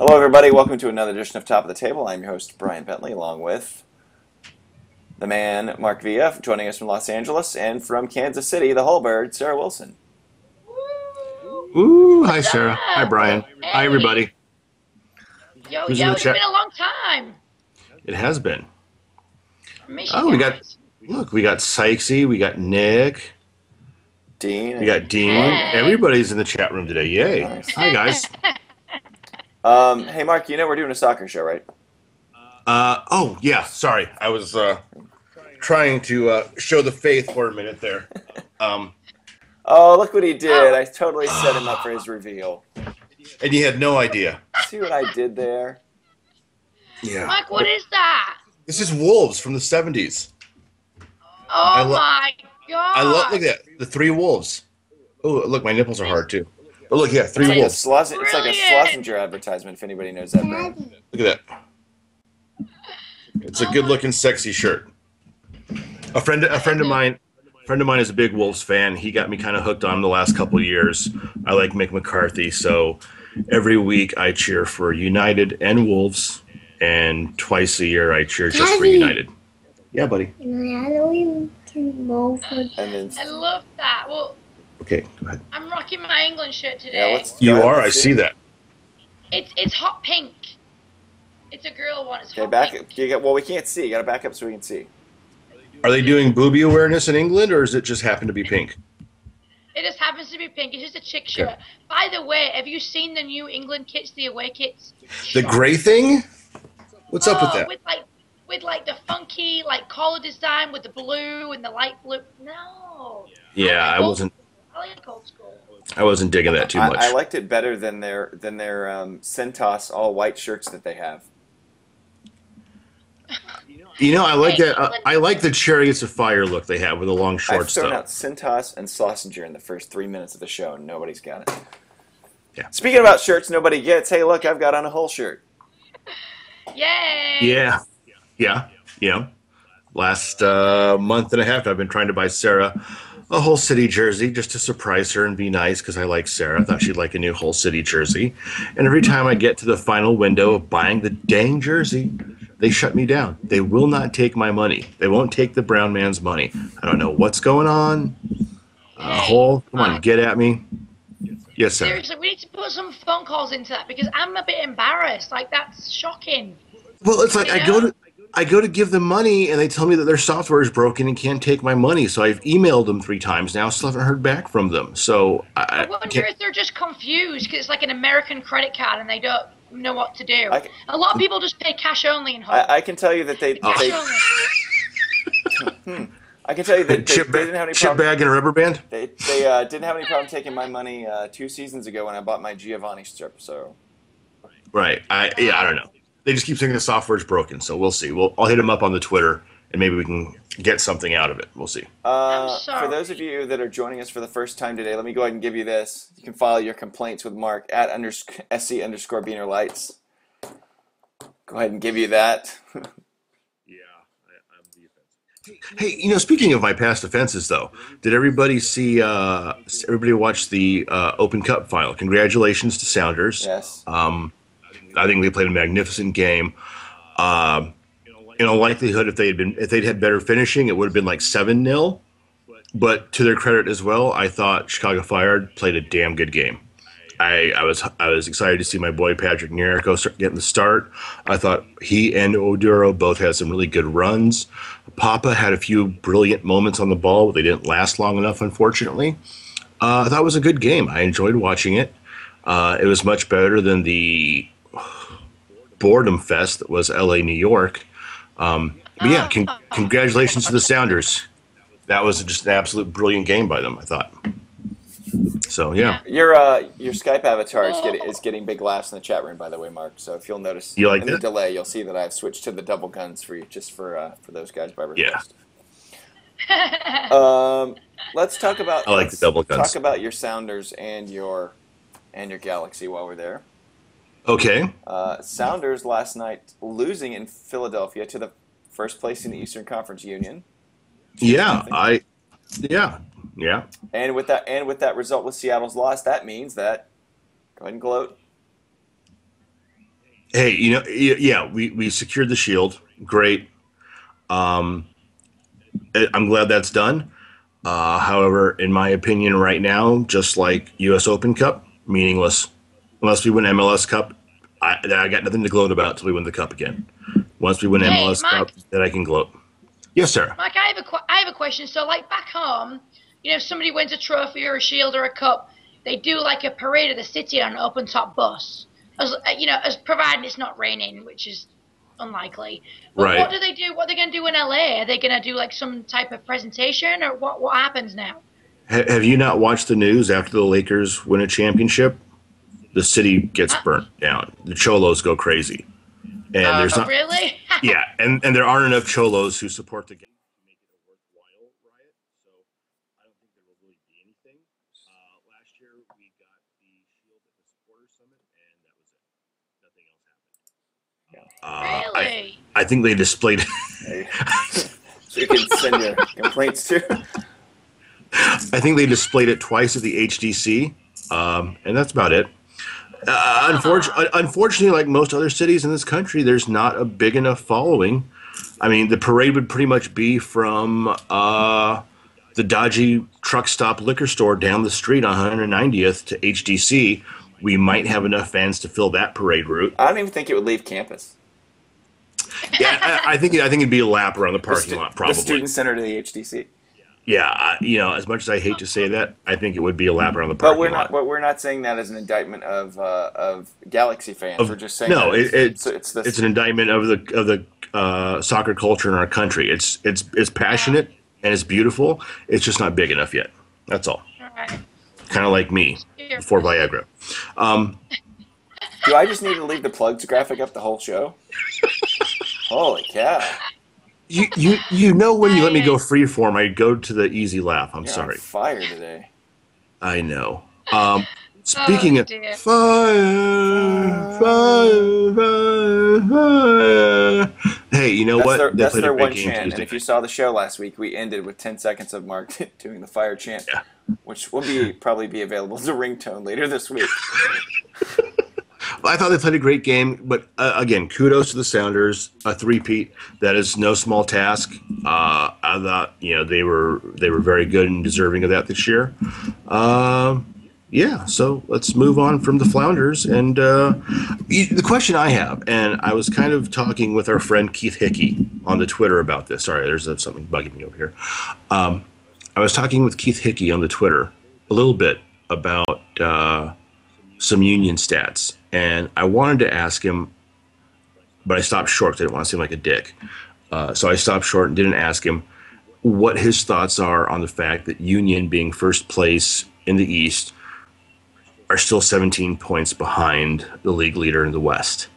Hello, everybody. Welcome to another edition of Top of the Table. I'm your host, Brian Bentley, along with the man, Mark Villa, joining us from Los Angeles, and from Kansas City, the Hull bird, Sarah Wilson. Ooh, hi Sarah. Hi Brian. Hi everybody. Yo, Who's in yo, it's chat? been a long time. It has been. I miss Oh, we got- Look, we got Sykesy, we got Nick, Dean. we got Dean. Hey. Everybody's in the chat room today. Yay. Nice. Hi guys. Um, hey, Mark, you know we're doing a soccer show, right? Uh oh yeah, sorry. I was uh trying to uh show the faith for a minute there. Um Oh, look what he did. I totally set him up for his reveal. and you had no idea. See what I did there? Yeah. Mike, what is that? This is Wolves from the 70s. Oh lo- my god! I love look at that. The three wolves. Oh, look, my nipples are hard too. But look, yeah, three It's like, a wolves. Sloss- it's like a Brilliant. Slazenger advertisement, if anybody knows that brand. Look at that. It's a good-looking, sexy shirt. A friend, a friend of mine, friend of mine is a big Wolves fan. He got me kind of hooked on the last couple years. I like Mick McCarthy, so every week I cheer for United and Wolves, and twice a year I cheer just for United. Yeah, buddy. How do we can for And then, I love that. Well, Okay, go ahead. I'm rocking my England shirt yeah, today. let's. You are. I see that. it's it's hot pink. It's a girl one. It's Okay, hot back. pink. You got, well, we can't see. You got to back up so we can see. Are they doing booby awareness in England, or does it just happen to be pink? It just happens to be pink. It's just a chick shirt. By the way, have you seen the new England kits, the away kits? The gray thing. What's up with Oh, that? With like, with like the funky like collar design with the blue and the light blue. No. Yeah, I I wasn't. I like old school. I wasn't digging that too much. I liked it better than their than their um, Centos all white shirts that they have. You know, I like that. Uh, I like the chariots of fire look they have with the long I've shorts, thrown though. out Centos and Slazenger in the first three minutes of the show, and nobody's got it. Yeah. Speaking about shirts, nobody gets. Hey, look, I've got on a Hull shirt. Yay. Yeah, yeah, yeah. Last uh, month and a half, I've been trying to buy Sarah a Hull City jersey just to surprise her and be nice because I like Sarah. I thought she'd like a new Hull City jersey. And every time I get to the final window of buying the dang jersey, they shut me down. They will not take my money. They won't take the brown man's money. I don't know what's going on. Uh, Hull, come on, get at me. Yes, sir. Seriously, we need to put some phone calls into that because I'm a bit embarrassed. Like that's shocking. Well, it's like I go to I go to give them money and they tell me that their software is broken and can't take my money. So I've emailed them three times now, still haven't heard back from them. So I I, I wonder can't, if they're just confused because it's like an American credit card and they don't know what to do. I c- A lot of people just pay cash only in home. I, I can tell you that they. Oh. cash they only. I can tell you that they, chip, they ba- didn't have any chip problem. bag and a rubber band. They, they uh, didn't have any problem taking my money uh, two seasons ago when I bought my Geovanni strip. So Right. I yeah, I don't know. They just keep saying the software's broken. So we'll see. We'll I'll hit them up on the Twitter and maybe we can get something out of it. We'll see. Uh, for those of you that are joining us for the first time today, let me go ahead and give you this. You can file your complaints with Mark at undersc- sc underscore Beaner Lights. Go ahead and give you that. Yeah, I'm the offense. Hey, you know, speaking of my past offenses, though, did everybody see? Uh, everybody watch the uh, Open Cup final? Congratulations to Sounders. yes. Um, I think they played a magnificent game. Um, in all likelihood, if they had been, if they'd had better finishing, it would have been like seven 0 But to their credit as well, I thought Chicago Fire played a damn good game. I, I was I was excited to see my boy Patrick Nyarko start getting the start. I thought he and Oduro both had some really good runs. Pappa had a few brilliant moments on the ball, but they didn't last long enough, unfortunately. Uh, I thought it was a good game. I enjoyed watching it. Uh, it was much better than the boredom fest that was LA, New York. Um, but yeah, con- congratulations to the Sounders. That was just an absolute brilliant game by them, I thought. So yeah, Your uh, your Skype avatar is getting is getting big laughs in the chat room, by the way, Mark. So if you'll notice You like in the delay, you'll see that I've switched to the double guns for you, just for uh, for those guys by Yeah. request. Um, let's talk about. I like the double guns. Talk about your Sounders and your and your Galaxy while we're there. Okay. Uh, Sounders last night losing in Philadelphia to the first place in the Eastern Conference Union, Yeah, I. Yeah, yeah. and with that and with that result with Seattle's loss, that means that go ahead and gloat. Hey, you know, yeah, we, we secured the shield. Great. Um, I'm glad that's done. Uh, however, in my opinion, right now, just like U.S. Open Cup, meaningless. Unless we win MLS Cup, I, I got nothing to gloat about until we win the Cup again. Once we win Hey, MLS Mark. Cup, then I can gloat. Yes, sir. Mike, I have a que- I have a question. So, like back home, you know, if somebody wins a trophy or a shield or a cup, they do like a parade of the city on an open top bus. As uh, you know, as providing it's not raining, which is unlikely. But Right. what do they do? What are they going to do in LA? Are they going to do like some type of presentation, or what? What happens now? Have you not watched the news after the Lakers win a championship? The city gets burnt down. The cholos go crazy, and Uh, there's not. really? yeah, and, and there aren't enough cholos who support the game to make it a worthwhile riot. So I don't think there will really be anything. Uh, last year we got the shield at the supporter summit, and that was it. Nothing else happened. Uh, I, really? I think they displayed. So you can send your complaints to. I think they displayed it twice at the HDC, um, and that's about it. Uh, unfortunately, unfortunately, like most other cities in this country, there's not a big enough following. I mean, the parade would pretty much be from uh, the dodgy truck stop liquor store down the street on 190th to HDC. We might have enough fans to fill that parade route. I don't even think it would leave campus. Yeah, I, I think I think it'd be a lap around the The, parking stu- lot, the probably. student center to the HDC. Yeah, I, you know, as much as I hate to say that, I think it would be a lap around the But we're lot. not. But we're not saying that as an indictment of uh, of Galaxy fans. Of- we're just saying no, it- it's- it's, it's, it's an indictment of the of the uh, soccer culture in our country. It's it's it's passionate and it's beautiful. It's just not big enough yet. That's all. All right. Kind of like me Here. before Viagra. Um, Do I just need to leave the plugs graphic up the whole show? Holy cow! You you you know when you let me go free form, I go to the easy laugh. I'm You're on sorry. fire today. I know. Um, speaking Oh, of dear. fire, fire, fire, fire. Hey, you know That's what? their, that's their one chant. And if you saw the show last week, we ended with 10 seconds of Mark doing the fire chant, Yeah. which will be probably be available as a ringtone later this week. I thought they played a great game, but uh, again, kudos to the Sounders. A three-peat that is no small task. Uh, I thought you know they were they were very good and deserving of that this year. Um, yeah, so let's move on from the Flounders. And uh, the question I have, and I was kind of talking with our friend Keith Hickey on the Twitter about this. Sorry, there's uh, something bugging me over here. Um, I was talking with Keith Hickey on the Twitter a little bit about. Uh, some union stats, and I wanted to ask him, but I stopped short. 'cause I didn't want to seem like a dick, uh, so I stopped short and didn't ask him what his thoughts are on the fact that Union, being first place in the East, are still 17 points behind the league leader in the West.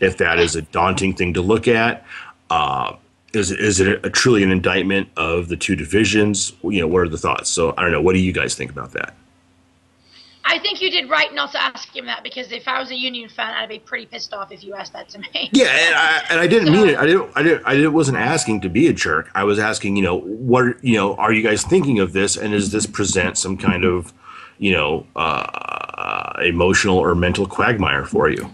If that is a daunting thing to look at, uh, is is it a, truly an indictment of the two divisions? You know, what are the thoughts? So I don't know. What do you guys think about that? I think you did right not to ask him that because if I was a Union fan, I'd be pretty pissed off if you asked that to me. Yeah, and I, and I didn't mean it. I didn't. I didn't. I didn't, wasn't asking to be a jerk. I was asking, you know, what you know, are you guys thinking of this, and does this present some kind of, you know, uh, emotional or mental quagmire for you?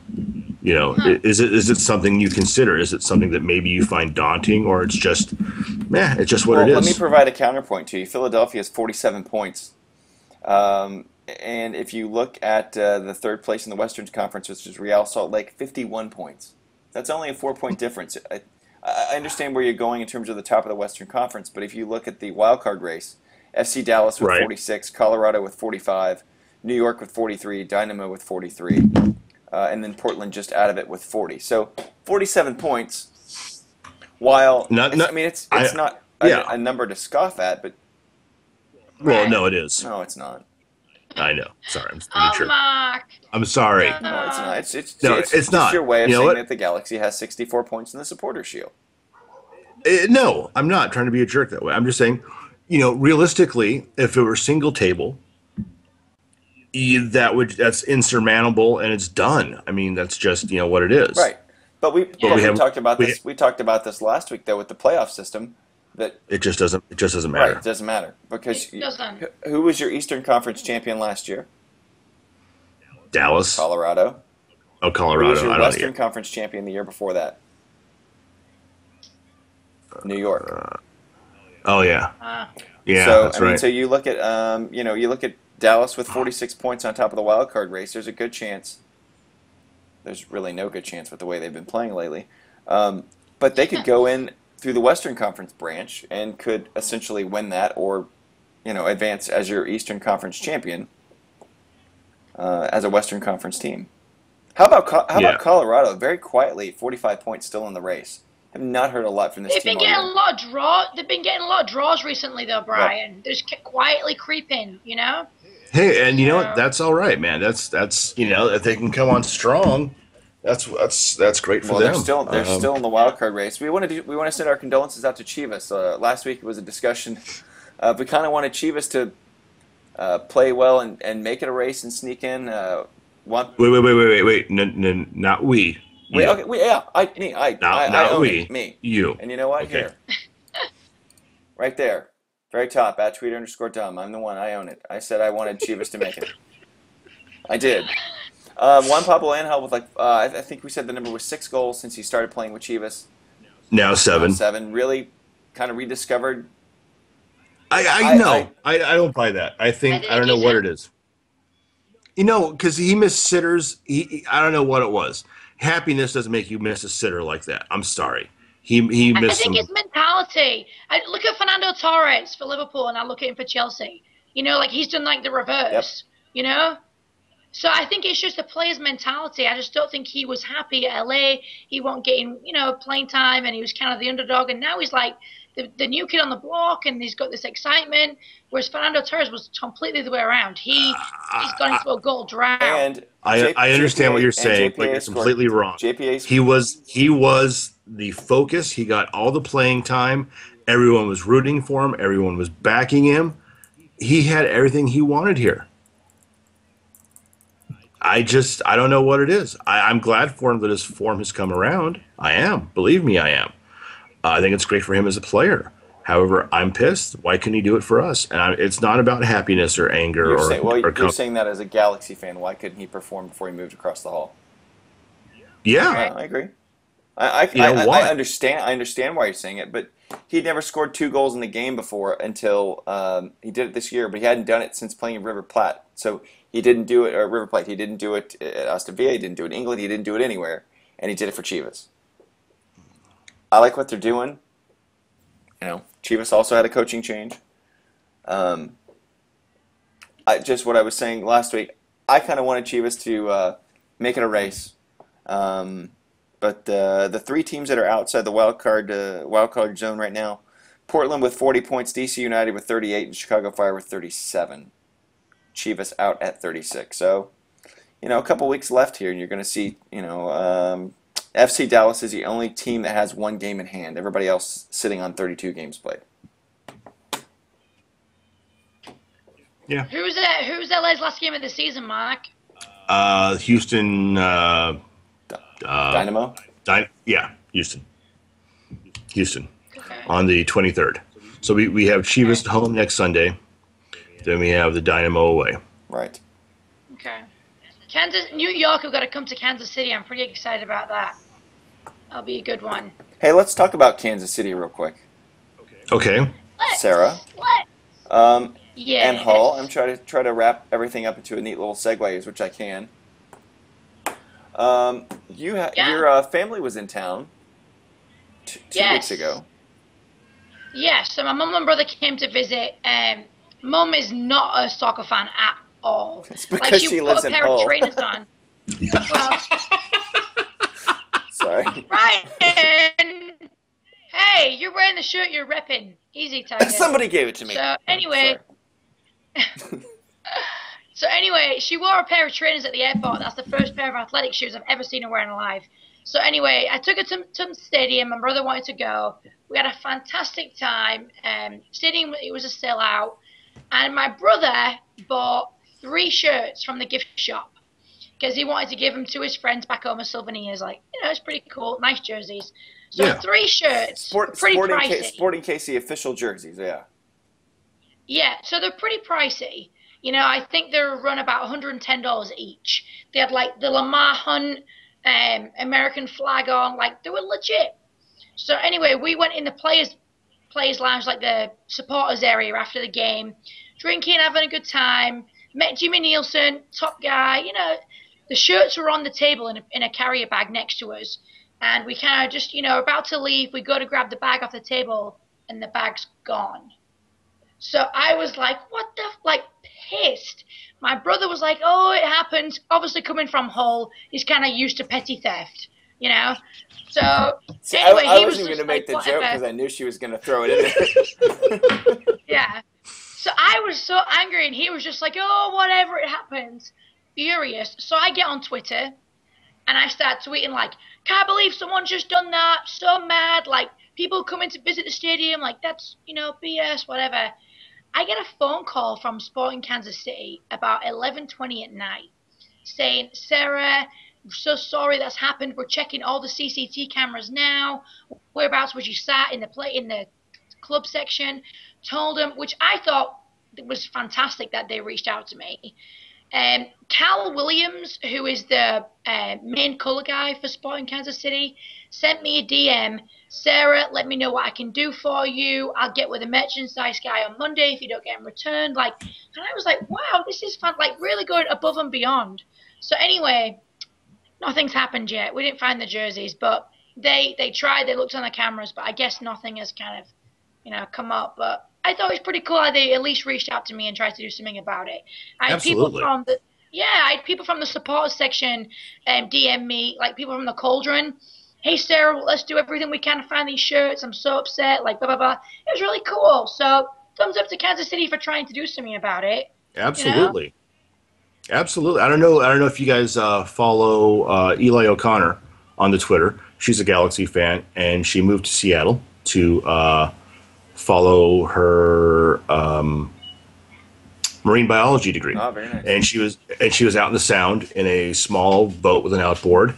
You know, i- is it is it something you consider? Is it something that maybe you find daunting, or it's just, meh, it's just what well, it let me provide a counterpoint to you. Philadelphia has 47 points. Um, and if you look at uh, the third place in the Western Conference, which is Real Salt Lake, 51 points. That's only a four point difference. I, I understand where you're going in terms of the top of the Western Conference, but if you look at the wild card race, FC Dallas with Right. 46, Colorado with 45, New York with 43, Dynamo with 43, uh, and then Portland just out of it with 40. So 47 points. While Not- not- I mean, it's I- it's not a, yeah. a number to scoff at, but well, no, it is. no, it's not. I know. Sorry, I'm, I'm a Oh, jerk. Mark. I'm sorry. No, it's not. It's it's, No, it's, it's just not. your way of You know saying what? that the Galaxy has 64 points in the Supporter Shield. Uh, no, I'm not trying to be a jerk that way. I'm just saying, you know, realistically, if it were single table, that would that's insurmountable and it's done. I mean, that's just you know what it is. Right. But we, but we we, have- talked about we- this. We talked about this last week though with the playoff system. That It just doesn't. It just doesn't right matter. it doesn't matter because It you- doesn't. who- who was your Eastern Conference champion last year? Dallas. Colorado. Oh, Colorado. Who Colorado. was your I don't Western know. Conference champion the year before that? New York. Oh yeah, Uh, yeah, so that's I mean, right. so you look at um, you know, you look at Dallas with 46 points on top of the wild card race. There's a good chance. There's really no good chance with the way they've been playing lately. Um, but they could go in through the Western Conference branch and could essentially win that, or you know, advance as your Eastern Conference champion uh, as a Western Conference team. How about Co- how Yeah. about Colorado? Very quietly, 45 points still in the race. Have not heard a lot from this they've team. been getting year. a lot of draw. They've been getting a lot of draws recently, though, Brian. They're just quietly creeping. You know. Hey, and you know what? That's all right, man. That's that's you know if they can come on strong, that's that's that's great for Well, them. they're still they're Um, still in the wild card race. We want to do, we want to send our condolences out to Chivas. Uh, last week it was a discussion. Uh, we kind of wanted Chivas to uh, play well and, and make it a race and sneak in. Uh, one, Wait, wait, wait, wait, wait, wait. No, no, not we. wait, You. okay, we, yeah, I, me, I, Not, I, I not own we. it, me. You. And you know what? Okay. Here, right there, very top at tweet underscore dumb. I'm the one. I own it. I said I wanted Chivas to make it. I did. Uh, Juan Pablo Angel with like uh, I, I think we said the number was six goals since he started playing with Chivas. Now seven. Seven really kind of rediscovered. I, I I- know. I- I, I, don't buy that. I think I I, don't know what it is. You know, because he missed sitters. He, he- I don't know what it was. Happiness doesn't make you miss a sitter like that. I'm sorry. He he missed. I think some. it's mentality. I look at Fernando Torres for Liverpool, and I look at him for Chelsea. You know, like he's done like the reverse. You know, so I think it's just the player's mentality. I just don't think he was happy at LA. He won't getting you know playing time, and he was kind of the underdog. And now he's like the, the new kid on the block, and he's got this excitement. Whereas Fernando Torres was completely the way around. He he's gone into a goal drought. And I, J- I understand what you're saying, but JPA you're completely wrong. JPA He was he was the focus. He got all the playing time. Everyone was rooting for him. Everyone was backing him. He had everything he wanted here. I just I don't know what it is. I, I'm glad for him that his form has come around. I am. Believe me, I am. Uh, I think it's great for him as a player. However, I'm pissed. Why couldn't he do it for us? And I, it's not about happiness or anger You're or, saying, well, or you're com- saying that as a Galaxy fan. Why couldn't he perform before he moved across the hall? yeah. Uh, I agree. I, I, You know I, I, understand. I understand why you're saying it, but he'd never scored two goals in the game before until um, he did it this year. But he hadn't done it since playing River Plate. So he didn't do it. at River Plate. He didn't do it at Aston Villa. He didn't do it in England. He didn't do it anywhere, and he did it for Chivas. I like what they're doing. You know, Chivas also had a coaching change. Um, I just what I was saying last week. I kind of wanted Chivas to uh, make it a race. Um, but uh, the three teams that are outside the wild card uh, wild card zone right now: Portland with 40 points, DC United with 38, and Chicago Fire with 37. Chivas out at 36. So, you know, a couple weeks left here, and you're going to see, you know, um, FC Dallas is the only team that has one game in hand. Everybody else sitting on 32 games played. Yeah. Who's that? Who's LA's last game of the season, Mark? Uh, Houston. Uh, uh, Dynamo. Dy- yeah, Houston. Houston Okay. on the 23rd. So we, we have Chivas at home next Sunday. Then we have the Dynamo away. Right. Okay. Kansas, New York have got to come to Kansas City. I'm pretty excited about that. That'll be a good one. Hey, let's talk about Kansas City real quick. Okay. Let's- Sarah? What? Um, Yeah. and Hull. I'm trying to try to wrap everything up into a neat little segue, which I can. Um, you ha- Yeah. your uh, family was in town t- two weeks ago. Yes. ago. Yeah, so my mum and brother came to visit. Um, mum is not a soccer fan at all. It's like because she, she put a pair of trainers on. well, Sorry. Ryan, hey, you're wearing the shirt you're repping. Easy, Tiger. Somebody gave it to me. So anyway, so anyway, she wore a pair of trainers at the airport. That's the first pair of athletic shoes I've ever seen her wearing alive. So anyway, I took her to, to the stadium. My brother wanted to go. We had a fantastic time. Um, stadium it was a sellout, and my brother bought three shirts from the gift shop because he wanted to give them to his friends back home as souvenirs. Like you know, it's pretty cool, nice jerseys. So Yeah. three shirts, Sport, pretty sporting, pricey. K- sporting KC official jerseys. Yeah. Yeah, so they're pretty pricey. You know, I think they run about $110 each. They had like the Lamar Hunt um, American flag on, like they were legit. So anyway, we went in the players players lounge, like the supporters area after the game, drinking, having a good time. Met Jimmy Nielsen, top guy. You know, the shirts were on the table in a, in a carrier bag next to us, and we kind of just, you know, about to leave. We go to grab the bag off the table, and the bag's gone. So I was like, what the, like, pissed. My brother was like, oh, it happened. Obviously, coming from Hull, he's kind of used to petty theft, you know? So, See, anyway, I, I he was wasn't just going to make like, the joke because I knew she was going to throw it in there. Yeah. So I was so angry, and he was just like, "Oh, whatever, it happens." Furious. So I get on Twitter, and I start tweeting like, "Can't believe someone just done that! So mad! Like people coming to visit the stadium, like that's you know BS, whatever." I get a phone call from Sporting Kansas City about 11:20 at night, saying, "Sarah, so sorry that's happened. We're checking all the CCT cameras now. Whereabouts was you sat in the play in the club section?" told them, which I thought was fantastic that they reached out to me. Um, Cal Williams, who is the uh, main color guy for Sporting Kansas City, sent me a DM. Sarah, let me know what I can do for you. I'll get with the merchandise guy on Monday if you don't get them returned. Like, and I was like, wow, this is fun. Like, really going above and beyond. So anyway, nothing's happened yet. We didn't find the jerseys, but they they tried. They looked on the cameras, but I guess nothing has kind of, you know, come up. But I thought it was pretty cool how they at least reached out to me and tried to do something about it. I had people Absolutely. from the yeah, I had people from the support section um, DM me, like people from the Cauldron. Hey Sarah, let's do everything we can to find these shirts. I'm so upset, like blah blah blah. It was really cool. So thumbs up to Kansas City for trying to do something about it. Absolutely. Absolutely. I don't know. I don't know if you guys uh, follow uh, Eli O'Connor on the Twitter. She's a Galaxy fan, and she moved to Seattle to uh, follow her um, marine biology degree. Oh, very nice. And she was and she was out in the Sound in a small boat with an outboard,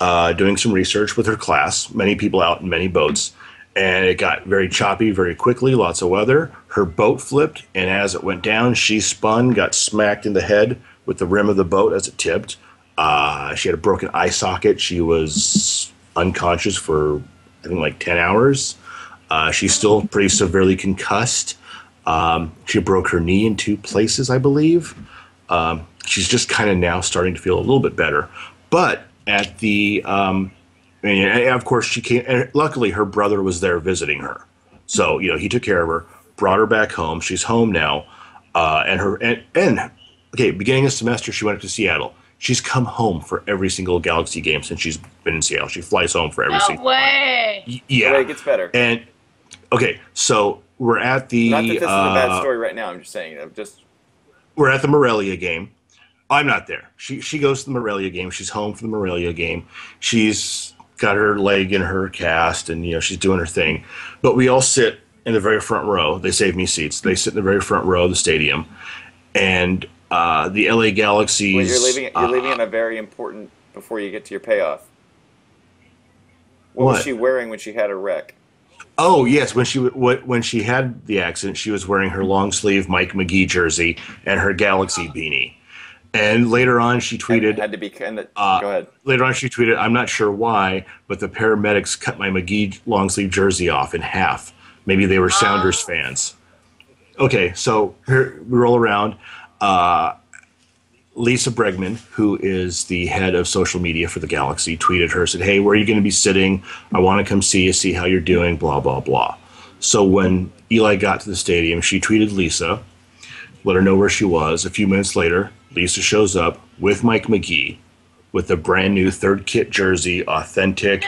uh, doing some research with her class. Many people out in many boats, and it got very choppy very quickly. Lots of weather. Her boat flipped, and as it went down, she spun, got smacked in the head with the rim of the boat as it tipped. Uh, she had a broken eye socket. She was unconscious for I think like ten hours. Uh, she's still pretty severely concussed. Um, she broke her knee in two places, I believe. Um, she's just kind of now starting to feel a little bit better. But at the, um, and of course, she came, and luckily her brother was there visiting her. So, you know, he took care of her, brought her back home. She's home now. Uh, and her, and, and, okay, beginning of semester, she went up to Seattle. She's come home for every single Galaxy game since she's been in Seattle. She flies home for every No single one. way. Y- The Yeah. way it gets better. And, okay, so we're at the, Not that this is a bad uh, story right now. I'm just saying. I'm just we're at the Morelia game. I'm not there. She she goes to the Morelia game. She's home from the Morelia game. She's got her leg in her cast, and you know she's doing her thing. But we all sit in the very front row. They save me seats. They sit in the very front row of the stadium, and uh, the LA Galaxies. well, you're leaving. You're uh, leaving on a very important before you get to your payoff. What, What? was she wearing when she had her wreck? Oh yes, when she when she had the accident, she was wearing her long sleeve Mike Magee jersey and her Galaxy beanie. And later on, she tweeted, had to be of. Uh, go ahead. Later on, she tweeted, I'm not sure why, but the paramedics cut my Magee long sleeve jersey off in half. Maybe they were Sounders fans. Okay, so here we roll around. Uh, Lisa Bregman, who is the head of social media for the Galaxy, tweeted her, said, Hey, where are you going to be sitting? I want to come see you, see how you're doing, blah, blah, blah. So when Eli got to the stadium, she tweeted Lisa, let her know where she was. A few minutes later, Lisa shows up with Mike Magee with a brand new third kit jersey, authentic.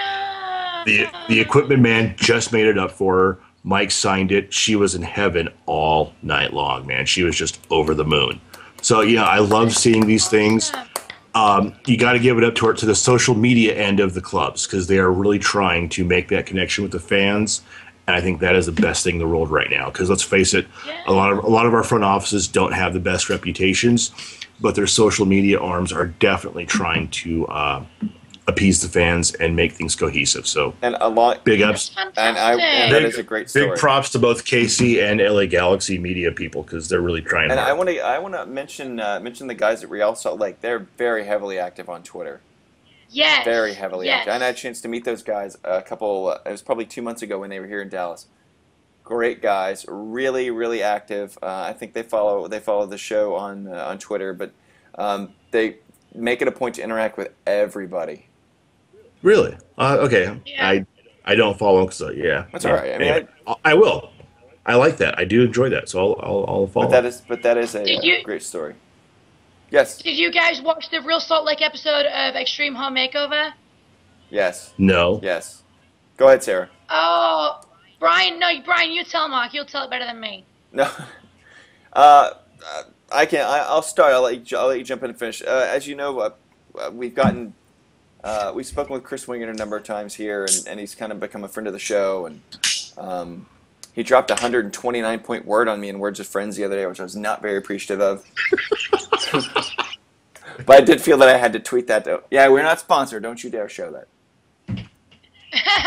The the equipment man just made it up for her. Mike signed it. She was in heaven all night long, man. She was just over the moon. So yeah, I love seeing these things. Um, you got to give it up to, to the social media end of the clubs because they are really trying to make that connection with the fans, and I think that is the best thing in the world right now. Because let's face it, a lot of a lot of our front offices don't have the best reputations, but their social media arms are definitely trying to uh, appease the fans and make things cohesive. So And a lot. big ups. fantastic. And I and Big- is a great story. Big props to both KC and LA Galaxy media people because they're really trying And hard. I want to I want to mention uh, mention the guys at Real Salt Lake. They're very heavily active on Twitter. yes. Very heavily yes. active. And I had a chance to meet those guys a couple. Uh, it was probably two months ago when they were here in Dallas. Great guys, really really active. Uh, I think they follow they follow the show on uh, on Twitter, but um, they make it a point to interact with everybody. Really? Uh, okay. Yeah. I I don't follow because uh, yeah. That's all right. I mean, Anyway, I, I will. I like that. I do enjoy that. So I'll I'll, I'll follow. But that is but that is a Did uh, you- great story. Yes, Did you guys watch the Real Salt Lake episode of Extreme Home Makeover? yes, no. yes. Go ahead, Sarah. Oh, Brian, no, Brian, you tell Mark. You'll tell it better than me. No. Uh, uh, I can. I, I'll start. I'll let, you, I'll let you jump in and finish. Uh, as you know, uh, uh, we've gotten. Uh, we've spoken with Chris Wingert a number of times here, and, and he's kind of become a friend of the show. And um, he dropped a 129 point word on me in Words of Friends the other day, which I was not very appreciative of. but I did feel that I had to tweet that. Though. Yeah, we're not sponsored. Don't you dare show that.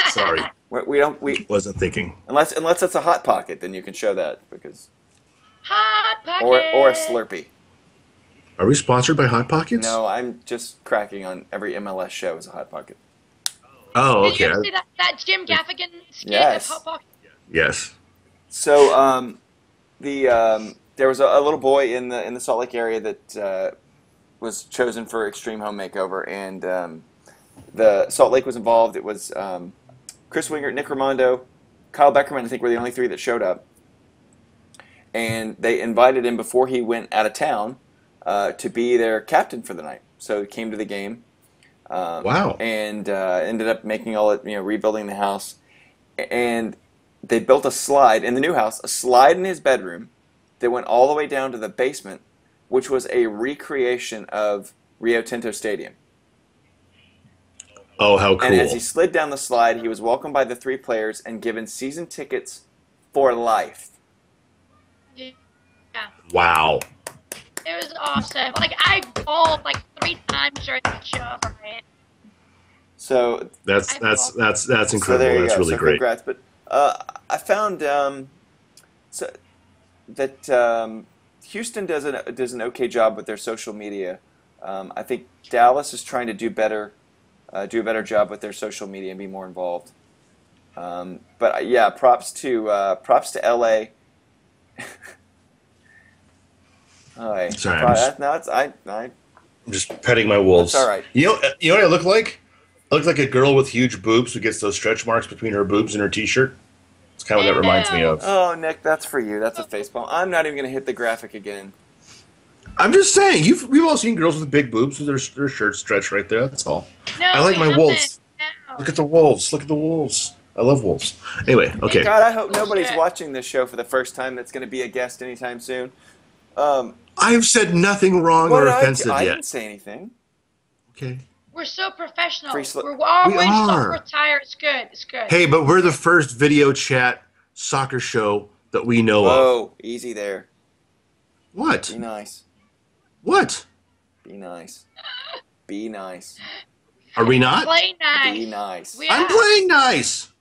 Sorry. We, we don't. We Wasn't thinking. unless unless it's a hot pocket, then you can show that because Hot pocket. or or a Slurpee. Are we sponsored by Hot Pockets? No, I'm just cracking on every MLS show as a hot pocket. Oh, okay. Did okay. you see that, that Jim Gaffigan skit Yes. of Hot Pocket? Yes. So um, the um, there was a, a little boy in the in the Salt Lake area that uh, was chosen for Extreme Home Makeover, and um, the Salt Lake was involved. It was um, Chris Wingert, Nick Rimando, Kyle Beckerman. I think were the only three that showed up, and they invited him before he went out of town uh, to be their captain for the night. So he came to the game. Um, Wow. And uh, ended up making all it, you know, rebuilding the house, and they built a slide in the new house, a slide in his bedroom that went all the way down to the basement, which was a recreation of Rio Tinto Stadium. Oh, how cool. And as he slid down the slide, he was welcomed by the three players and given season tickets for life. Yeah. wow. It was awesome. Like, I bawled like three times during the show for it. So, That's I that's thought- that's that's incredible. there you that's go. really so great. congrats. But uh, I found um, so that um, Houston does an does an okay job with their social media. Um, I think Dallas is trying to do better, uh, do a better job with their social media and be more involved. Um, but uh, yeah, props to uh, props to LA. All right. Sorry, I'm Pro- just- no, it's I, I I'm just petting my wolves. That's all right. You know, you know what I look like? I look like a girl with huge boobs who gets those stretch marks between her boobs and her t-shirt. It's kind of what that reminds me of. Oh, Nick, that's for you. That's a facepalm. I'm not even going to hit the graphic again. I'm just saying, you've we've all seen girls with big boobs with their, their shirts stretched right there. That's all. No, I like we my haven't. wolves. No. Look at the wolves. Look at the wolves. I love wolves. Anyway, okay. God, I hope nobody's Bullshit. watching this show for the first time that's going to be a guest anytime soon. Um, I've said nothing wrong what or did I, offensive I yet. I didn't say anything. Okay. We're so professional. Free sli- We're all We going to are. soccer. It's good. It's good. Hey, but we're the first video chat soccer show that we know of. Whoa, easy there. What? Be nice. What? Be nice. Be nice. Are we not? Play nice. Be nice. We I'm playing nice.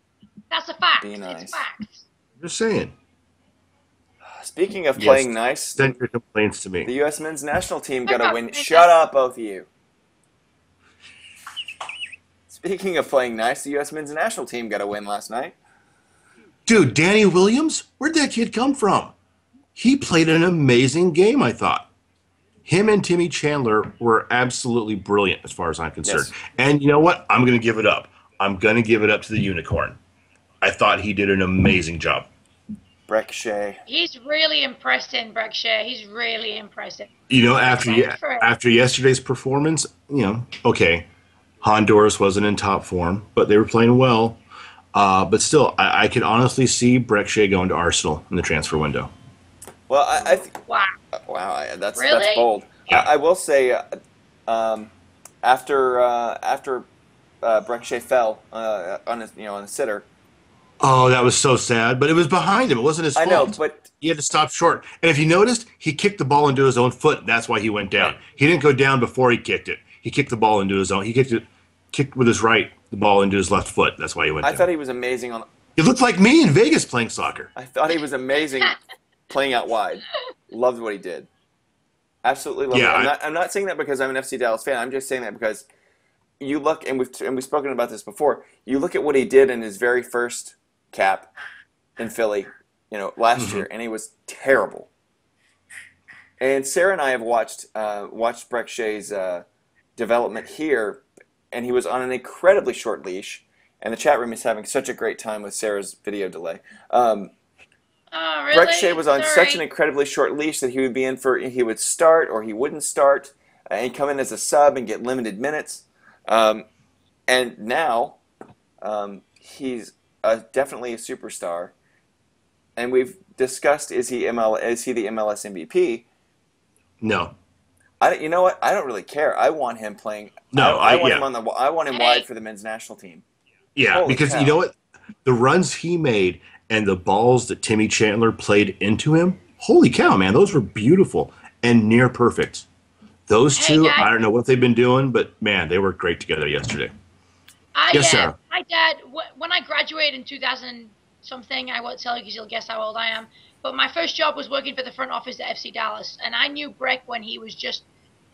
That's a fact. Be nice. It's a fact. I'm just saying. Speaking of Yes. playing nice, Send your complaints to me. the. U.S. men's national team got a win. Shut up, both of you. Speaking of playing nice, the U.S. men's national team got a win last night. Dude, Danny Williams, where'd that kid come from? He played an amazing game, I thought. Him and Timmy Chandler were absolutely brilliant as far as I'm concerned. Yes. And you know what? I'm going to give it up. I'm going to give it up to the unicorn. I thought he did an amazing job. Brek Shea. He's really impressive, Brek Shea. He's really impressive. You know, after Thanks for it. after yesterday's performance, you know, okay, Honduras wasn't in top form, but they were playing well. Uh, but still, I, I could honestly see Brek Shea going to Arsenal in the transfer window. Well, I, I th- Wow. wow, I, that's Really? that's bold. Yeah. I, I will say, uh, um, after uh, after uh, Brek Shea fell uh, on his you know on a sitter, Oh, that was so sad. But it was behind him. It wasn't his I fault. know, but he had to stop short. And if you noticed, he kicked the ball into his own foot. That's why he went down. He didn't go down before he kicked it. He kicked the ball into his own. He kicked it, kicked with his right the ball into his left foot. That's why he went down. I down. thought he was amazing on. he looked like me in Vegas playing soccer. I thought he was amazing playing out wide. Loved what he did. Absolutely loved Yeah, it. I'm I- not, I'm not saying that because I'm an FC Dallas fan. I'm just saying that because you look and we've and we've spoken about this before. You look at what he did in his very first cap in Philly, you know, last Mhm. year, and he was terrible. And Sarah and I have watched uh, watched Brek Shea's uh, development here, and he was on an incredibly short leash. And the chat room is having such a great time with Sarah's video delay. Um, Oh, really? Brek Shea was on Sorry. such an incredibly short leash that he would be in for he would start or he wouldn't start, uh, and come in as a sub and get limited minutes. Um, and now um, he's uh definitely a superstar. And we've discussed is he ML is he the MLS MVP? No, I don't- you know what I don't really care. I want him playing. No, I, I I- want yeah. him on the I want him wide for the men's national team. yeah, Holy because cow. you know what, the runs he made and the balls that Timmy Chandler played into him. Holy cow, man, those were beautiful and near perfect. Those Hey, two, guys. I don't know what they've been doing, but man, they worked great together yesterday. I, Yes, uh, Sarah. My dad, wh- when I graduated in 2000 something, I won't tell you because you'll guess how old I am. But my first job was working for the front office at FC Dallas, and I knew Brek when he was just,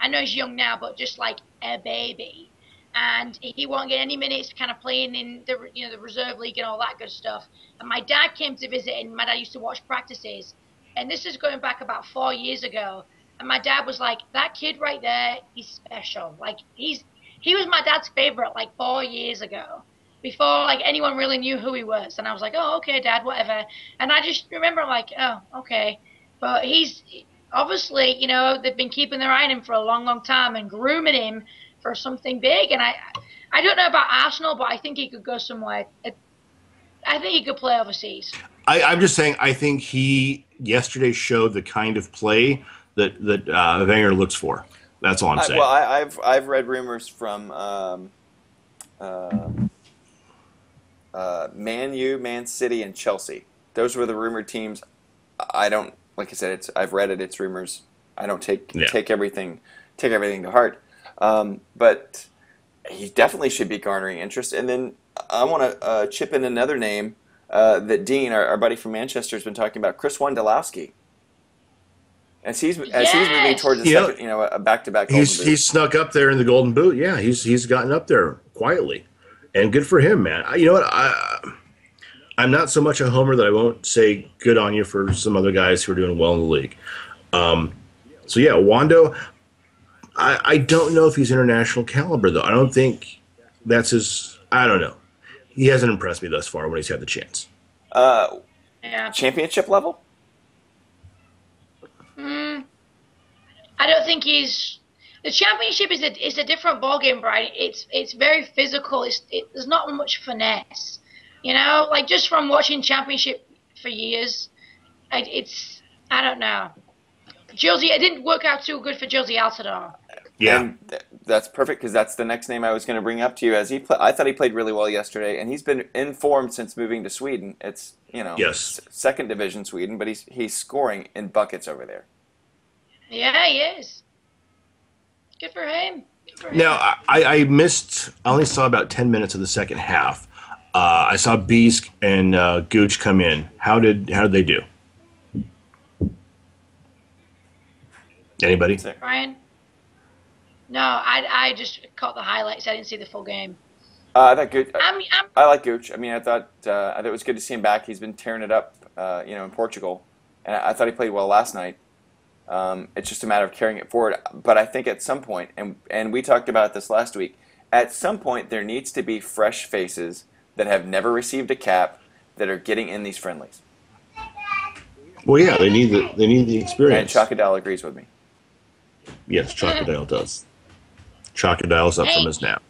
I know he's young now, but just like a baby. And he won't get any minutes, kind of playing in the you know the reserve league and all that good stuff. And my dad came to visit, and my dad used to watch practices. And this is going back about four years ago. And my dad was like, "That kid right there, he's special. Like he's he was my dad's favorite like four years ago before like anyone really knew who he was. And i was like oh okay dad whatever. And i just remember like oh okay. But he's obviously you know they've been keeping their eye on him for a long long time and grooming him for something big. And i i don't know about arsenal but i think he could go somewhere. I think he could play overseas. I, I'm just saying, I think he yesterday showed the kind of play that that uh, Wenger looks for. That's all I'm I, saying. well, I, I've I've read rumors from um, uh, uh, Man U, Man City, and Chelsea. Those were the rumored teams. I don't like I said. It's I've read it. It's rumors. I don't take Yeah. take everything take everything to heart. Um, but he definitely should be garnering interest. And then I want to uh, chip in another name uh, that Dean, our, our buddy from Manchester, has been talking about. Chris Wondolowski. As he's as he's moving Yes. towards a Yeah. second, you know, a back to back. he's he's snuck up there in the Golden Boot. Yeah, he's he's gotten up there quietly, and good for him, man. I, you know what? I I'm not so much a homer that I won't say good on you for some other guys who are doing well in the league. Um, so yeah, Wando. I I don't know if he's international caliber though. I don't think that's his. I don't know. He hasn't impressed me thus far when he's had the chance. uh, yeah championship level. I don't think he's. The championship is a is a different ballgame, Brian. It's it's very physical. It's it, there's not much finesse, you know. Like just from watching championship for years, I, it's I don't know. Jozy, it didn't work out too good for Jozy Altidore. Yeah, And th- that's perfect because that's the next name I was going to bring up to you. As he, pla I thought he played really well yesterday, and he's been in form since moving to Sweden. It's you know, Yes. s- second division Sweden, but he's he's scoring in buckets over there. Yeah, he is. Good for him. Good for him. Now I, I missed. I only saw about ten minutes of the second half. Uh, I saw Beask and uh, Gooch come in. How did how did they do? Anybody? So- Brian. No, I I just caught the highlights. I didn't see the full game. Uh, I thought Gooch. I'm I'm I like Gooch. I mean, I thought uh, I thought it was good to see him back. He's been tearing it up, uh, you know, in Portugal, and I, I thought he played well last night. Um, it's just a matter of carrying it forward. But I think at some point, and and we talked about this last week, at some point there needs to be fresh faces that have never received a cap that are getting in these friendlies. Well, yeah, they need the they need the experience. And experience. Chocodile agrees with me. yes, Chocodile does. Chocodile's up Hey. from his nap.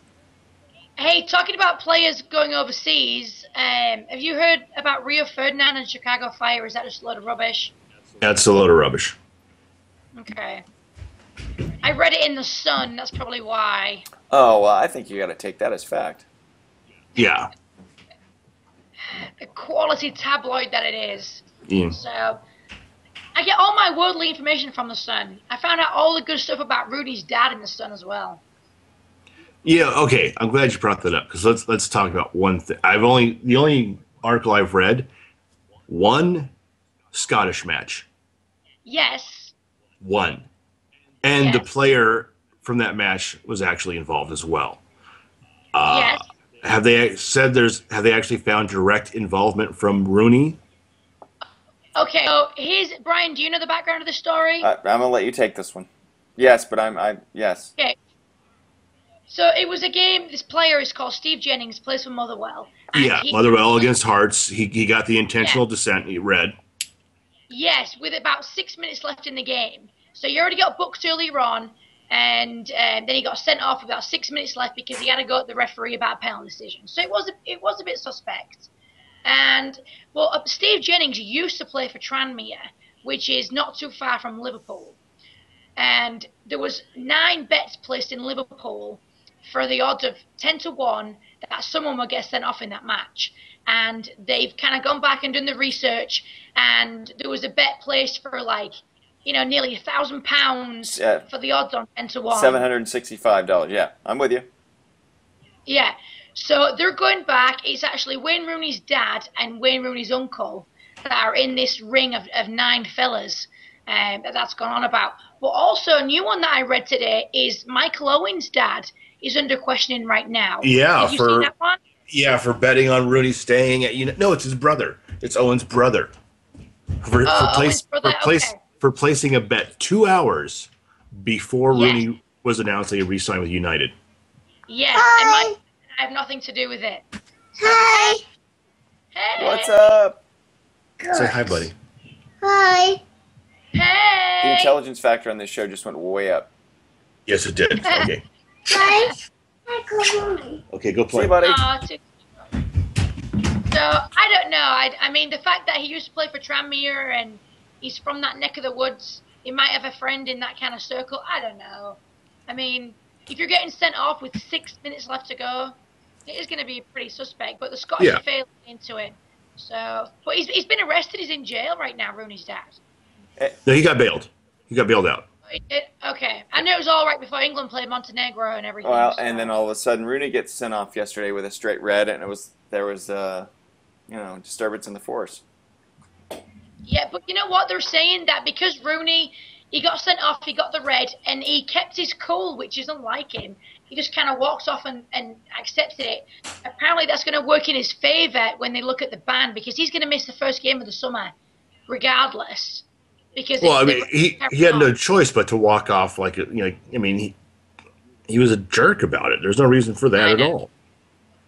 Hey, talking about players going overseas, um, have you heard about Rio Ferdinand and Chicago Fire? Is that just a load of rubbish? That's a load of rubbish. Okay. I read it in the Sun. That's probably why. Oh well, I think you got to take that as fact. Yeah. The quality tabloid that it is. Yeah. So, I get all my worldly information from the Sun. I found out all the good stuff about Rooney's dad in the Sun as well. Yeah, okay. I'm glad you brought that up because let's let's talk about one thing. I've only the only article I've read one Scottish match, Yes. One, and the player from that match was actually involved as well. Uh, yes. Have they said there's have they actually found direct involvement from Rooney? Okay. So here's Brian. Do you know the background of the story? I, I'm gonna let you take this one. Yes, but I'm I yes. Okay. So it was a game. This player is called Steve Jennings, plays for Motherwell. Yeah, Motherwell against Hearts. He he got the intentional descent. He read. Yes, with about six minutes left in the game. So you already got booked earlier on, and um, then he got sent off with about six minutes left because he had to go at the referee about a penalty decision. So it was a, it was a bit suspect. And well, uh, Steve Jennings used to play for Tranmere, which is not too far from Liverpool. And there was nine bets placed in Liverpool for the odds of ten to one that someone would get sent off in that match. And they've kind of gone back and done the research, and there was a bet placed for like, you know, nearly a thousand pounds for the odds on ten to one. Seven hundred and sixty-five dollars. Yeah, I'm with you. Yeah. So they're going back. It's actually Wayne Rooney's dad and Wayne Rooney's uncle that are in this ring of, of nine fellas um, that that's gone on about. But also a new one that I read today is Michael Owen's dad is under questioning right now. Yeah, Have you for- seen that one? Yeah, for betting on Rooney staying at you know, no, it's his brother. It's Owen's brother. For, uh, for, place, brother, for, place, okay. for placing a bet two hours before Yes. Rooney was announced that he re-signed with United. Yes. And my, I have nothing to do with it. Hi. Hey. What's up? Say hi, buddy. Hi. Hey. The intelligence factor on this show just went way up. Yes, it did. Okay, Hi. Hi, come on. okay, go See play. you, buddy. Aw, too- So I don't know. I, I mean, the fact that he used to play for Tranmere and he's from that neck of the woods, he might have a friend in that kind of circle. I don't know. I mean, if you're getting sent off with six minutes left to go, it is going to be pretty suspect. But the Scottish Yeah. are failing into it. So, but he's, he's been arrested. He's in jail right now. Rooney's dad. No, he got bailed. He got bailed out. It, okay, I know it was all right before England played Montenegro and everything. Well, so- and then all of a sudden, Rooney gets sent off yesterday with a straight red, and it was there was uh, you know, disturbance in the force. Yeah, but you know what? They're saying that because Rooney, he got sent off, he got the red, and he kept his cool, which is unlike him. He just kind of walks off and, and accepted it. Apparently, that's going to work in his favour when they look at the ban because he's going to miss the first game of the summer, regardless. Because Well, I mean, he he had no choice but to walk off like you know. I mean, he he was a jerk about it. There's no reason for that I at know. all.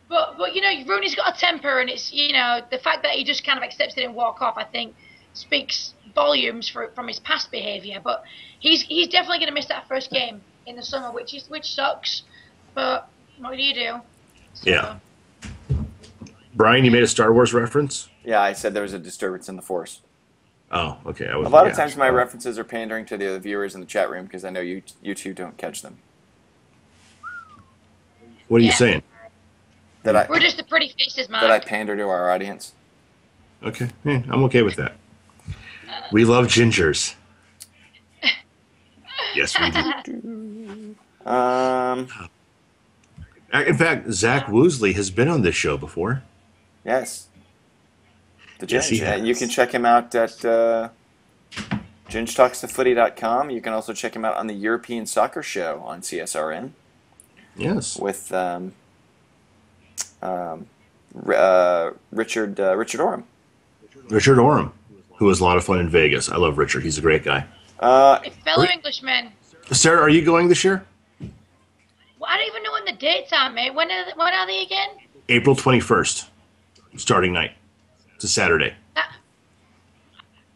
But but you know, Rooney's got a temper, and it's you know the fact that he just kind of accepts it and walk off. I think speaks volumes for, from his past behaviour. But he's he's definitely going to miss that first game in the summer, which is which sucks. But what do you do? So, Yeah. Brian, you made a Star Wars reference. Yeah, I said there was a disturbance in the force. Oh, okay. I A was, lot of times, my references are pandering to the other viewers in the chat room because I know you you two don't catch them. What are you saying? That I We're just the pretty faces, man. that I pander to our audience. Okay, yeah, I'm okay with that. We love gingers. Yes, we do. Um, In fact, Zach Woosley has been on this show before. yes. The Yes, he Ginge. Has. You can check him out at uh, gingetalkstofooty.com. You can also check him out on the European Soccer Show on CSRN Yes. with um, um, uh, Richard uh, Richard Orem. Richard Orem, who was a lot of fun in Vegas. I love Richard. He's a great guy. Uh, A fellow Wait. Englishman. Sarah, are you going this year? Well, I don't even know when the dates are, mate. When are, when are they again? April 21st, starting night. It's a Saturday.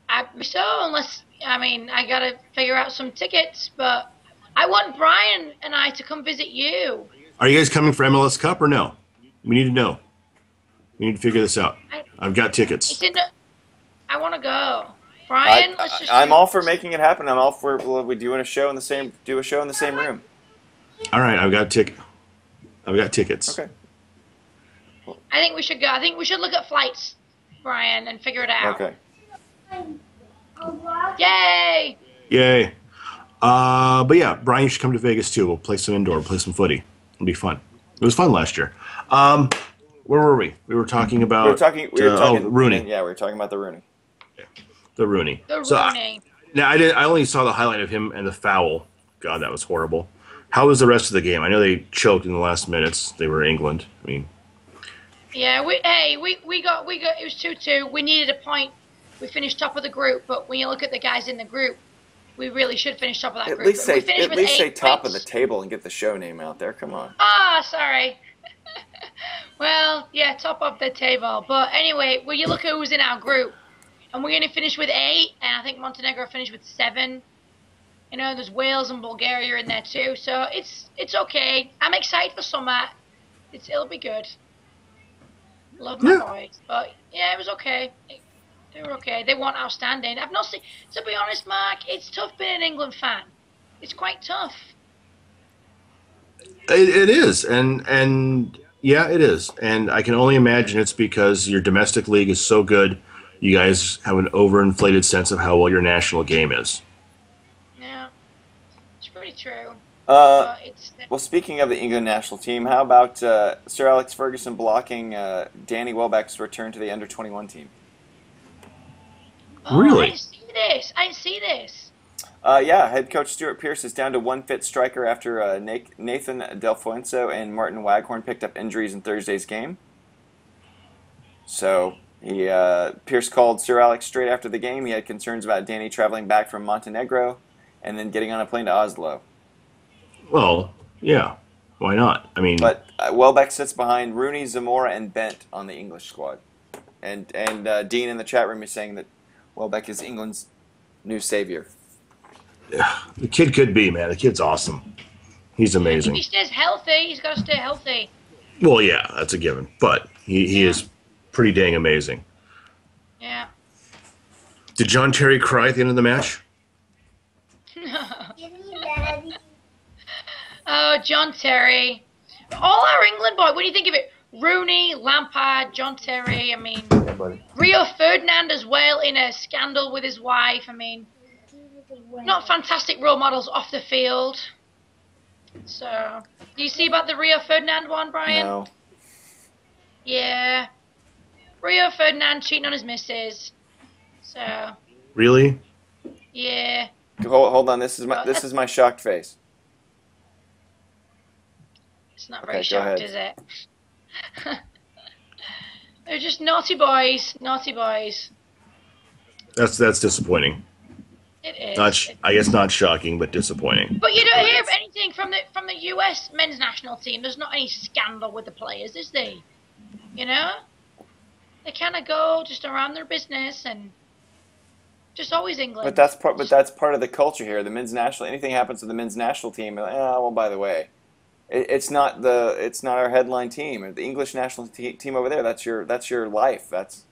I so unless I mean I gotta figure out some tickets, but I want Brian and I to come visit you. Are you guys coming for MLS Cup or no? We need to know. We need to figure this out. I- I've got It's tickets. in the. I want to go. I, Brian, let's just. I'm all for making it happen. I'm all for well, we doing a show in the same do a show in the same uh-huh. room. All right, I've got tick. I've got tickets. Okay. I think we should go. I think we should look at flights, Brian, and figure it out. Okay. Yay! Yay. Uh, but yeah, Brian, you should come to Vegas too. We'll play some indoor, play some footy. It'll be fun. It was fun last year. Um, where were we? We were talking about we were talking. We were uh, talking. oh, Rooney. Yeah, we were talking about the Rooney. The Rooney. The So I- Rooney. now I didn't. I only saw the highlight of him and the foul. God, that was horrible. How was the rest of the game? I know they choked in the last minutes. They were England. I mean, Yeah, we hey, we, we got we got it was two two. We needed a point. We finished top of the group, but when you look at the guys in the group, we really should finish top of that At group. least say at least say top of the table and get the show name out there. Come on. Ah, sorry. well, yeah, top of the table. But anyway, well, you look at who's in our group, and we're going to finish with eight, and I think Montenegro finished with seven. You know, there's Wales and Bulgaria in there too, so it's it's okay. I'm excited for summer. It's it'll be good. Love my Yeah. boys, but yeah, it was okay. It- they were okay. They weren't outstanding. I've not seen. To be honest, Mark, it's tough being an England fan. It's quite tough. it, it is, and and yeah, it is, and I can only imagine it's because your domestic league is so good. You guys have an overinflated sense of how well your national game is. Yeah, it's pretty true. Uh, but it's well, speaking of the England national team, how about uh, Sir Alex Ferguson blocking uh, Danny Welbeck's return to the under twenty one team? oh, Really? I didn't see this. I didn't see this. Uh, yeah, head coach Stuart Pearce is down to one fit striker after uh, Nathan Delfouneso and Martin Waghorn picked up injuries in Thursday's game. So he uh, Pearce called Sir Alex straight after the game. He had concerns about Danny traveling back from Montenegro and then getting on a plane to Oslo. Well, yeah, why not? I mean, But uh, Welbeck sits behind Rooney, Zamora, and Bent on the English squad. And and uh, Dean in the chat room is saying that Welbeck is England's new savior. Yeah, the kid could be man. The kid's awesome. He's If amazing. he stays healthy, he's got to stay healthy. Well, yeah, that's a given. But he, he is pretty dang amazing. Yeah. Did John Terry cry at the end of the match? oh, John Terry. All our England boy. What do you think of it? Rooney, Lampard, John Terry. I mean, Rio Ferdinand as well in a scandal with his wife. I mean, not fantastic role models off the field. So, do you see about the Rio Ferdinand one, Brian? No. Yeah. Rio Ferdinand cheating on his missus. So, Really? yeah. Hold, hold on. This is my this is my shocked face. It's not Okay, very go shocked, is it? They're just naughty boys. Naughty boys. That's that's disappointing. It is. Not, sh- I guess not shocking, but disappointing. But you don't hear anything from the from the US men's national team. There's not any scandal with the players, is there? You know, they kind of go just around their business and just always England. But that's part. But that's part of the culture here. The men's national. Anything happens to the men's national team. Like, oh, well, by the way, it, it's not the. It's not our headline team. The English national te- team over there. That's your. That's your life. That's.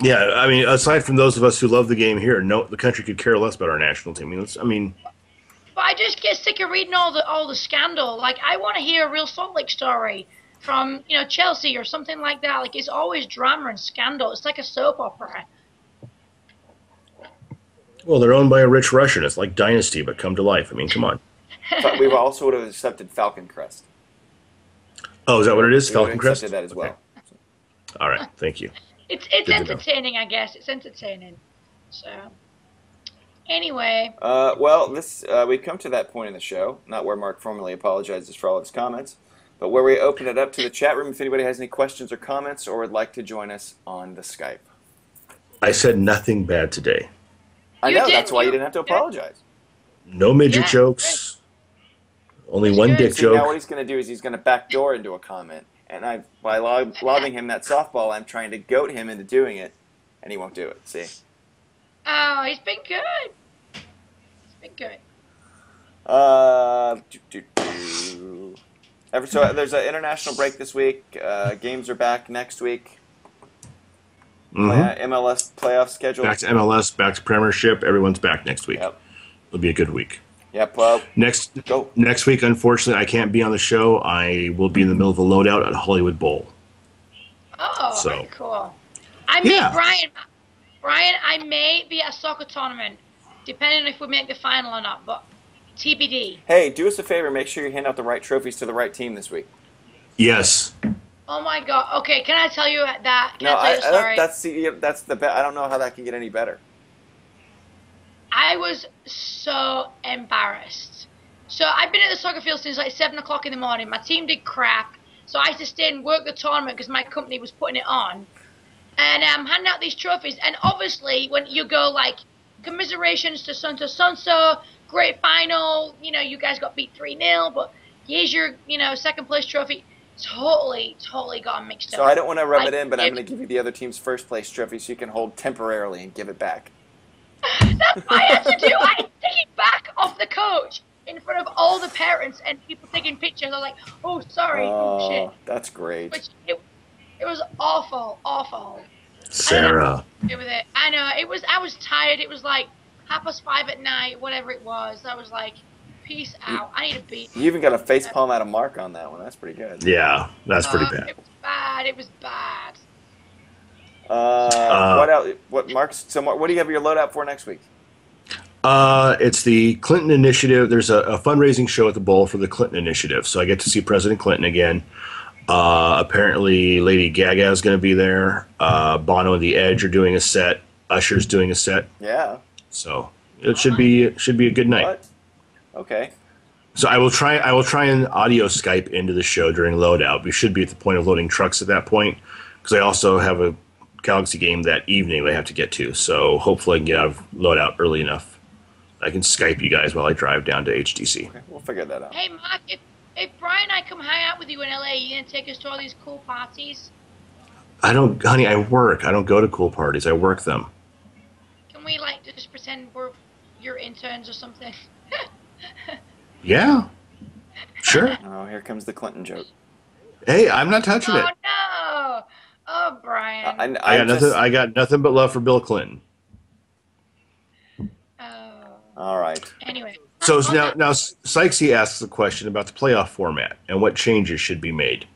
Yeah, I mean, aside from those of us who love the game here, no, the country could care less about our national team. I mean, it's- I mean But I just get sick of reading all the all the scandal. Like I want to hear a real Salt Lake story from you know Chelsea or something like that. Like it's always drama and scandal. It's like a soap opera. well, they're owned by a rich Russian. It's like Dynasty, but come to life. I mean, come on. But we also would have accepted Falcon Crest. Oh, is that what it is? We Falcon Crest? accepted that as well. Okay. All right, thank you. It's it's Good entertaining, I guess. It's entertaining. So anyway, Uh, well, this uh, we've come to that point in the show, not where Mark formally apologizes for all of his comments, but where we open it up to the chat room if anybody has any questions or comments or would like to join us on the Skype. I said nothing bad today. I You know did, that's why you you- didn't have to apologize. No midget Yeah, jokes. Only That's one good. dick See, now what he's going to do is he's going to backdoor into a comment, and I by lob, lobbing him that softball, I'm trying to goat him into doing it, and he won't do it. See. oh, he's been good. He's been good. Uh, do, do, do. Ever so there's an international break this week. Uh, games are back next week. Mhm. Uh, MLS playoff schedule. Back to MLS, back to Premiership. Everyone's back next week. Yep. It'll be a good week. Yep. Uh, Next go. next week, unfortunately, I can't be on the show. I will be in the middle of a loadout at Hollywood Bowl. Oh, So- cool. I may Yeah. Brian. Brian, I may be at a soccer tournament, depending if we make the final or not. But TBD. Hey, do us a favor. Make sure you hand out the right trophies to the right team this week. Yes. Oh my god. Okay, can I tell you that? Can No, I I, tell you a I, story? that's the that's the be- I don't know how that can get any better. I was so embarrassed. So I've been at the soccer field since like seven o'clock in the morning. My team did crap, so I had to stay and work the tournament because my company was putting it on. And I'm um, handing out these trophies, and obviously when you go like commiserations to Santo Sonso, great final, you know you guys got beat three 0 but here's your you know second place trophy. Totally, totally got mixed So up. So I don't want to rub I- it in, but I'm going to give you the other team's first place trophy so you can hold temporarily and give it back. That's what I had to do. I had to take it back off the coach in front of all the parents and people taking pictures. I was like, oh, sorry, oh, shit. Oh, that's great. Which it, it was awful, awful. Sarah. It with it. I know it was. I was tired. It was like half past five at night, whatever it was. I was like, peace out. I need a beat. You even got a face palm out of mark on that one. That's pretty good. Yeah, that's pretty Uh, bad. It was bad. It was bad. Uh, what else? What Marks? So, Mark, what do you have your loadout for next week? Uh, it's the Clinton Initiative. There's a, a fundraising show at the Bowl for the Clinton Initiative, so I get to see President Clinton again. Uh, apparently, Lady Gaga is going to be there. Uh, Bono and the Edge are doing a set. Usher's doing a set. Yeah. So it should be it should be a good night. What? Okay. So I will try I will try and audio Skype into the show during loadout. We should be at the point of loading trucks at that point because I also have a Galaxy game that evening I have to get to. So hopefully I can get out of loadout early enough. I can Skype you guys while I drive down to HDC. Okay. We'll figure that out. Hey, Mark, if if Brian and I come hang out with you in LA, you gonna take us to all these cool parties? I don't, honey. I work. I don't go to cool parties. I work them. Can we like just pretend we're your interns or something? Yeah, sure. Oh, here comes the Clinton joke. hey, I'm not touching oh it. Oh, no! Oh, Brian. I, I, I got just, nothing. I got nothing but love for Bill Clinton. oh. All right. Anyway. So on now, that- now Sykesy asks the question about the playoff format and what changes should be made.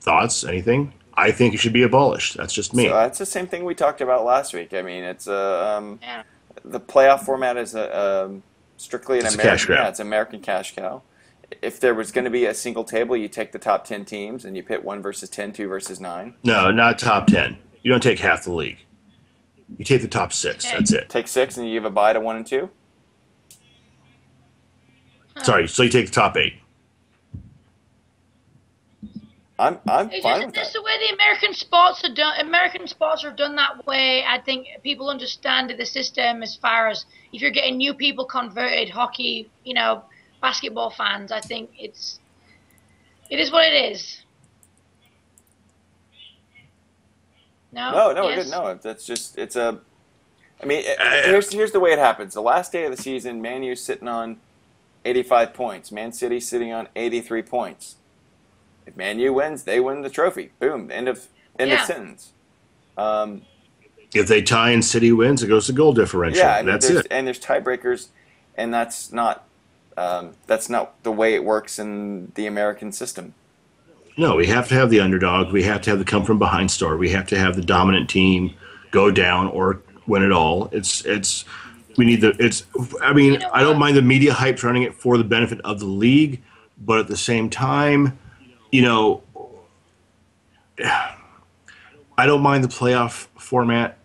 Thoughts? Anything? I think it should be abolished. That's just me. So that's the same thing we talked about last week. I mean, it's a um, Yeah. the playoff format is a um, strictly an It's a American. cash grab. Yeah, it's American cash cow. If there was going to be a single table, you take the top ten teams and you pit one versus 10, two versus nine. no, not top ten. You don't take half the league. You take the top six. Okay. That's it. Take six and you give a bye to one and two. Sorry. So you take the top eight. I'm I'm It's fine just, with just that. the way the American sports are done. American sports are done that way. I think people understand the system as far as if you're getting new people converted, hockey, you know, basketball fans. I think it's it is what it is. No, No, no, we're Yes? good. No, that's just it's a. I mean, it- here's here's the way it happens. The last day of the season, Man U's sitting on 85 points. Man City sitting on 83 points. If Man U wins, they win the trophy. Boom. End of end Yeah. of sentence. Um, If they tie and City wins, it goes to goal differential. yeah, I mean, That's it. and there's tiebreakers, and that's not um, that's not the way it works in the American system. No, we have to have the underdog. We have to have the come from behind story. We have to have the dominant team go down or win it all. It's it's we need the it's. I mean, You know I don't mind the media hype running it for the benefit of the league, but at the same time, you know, I don't mind the playoff format.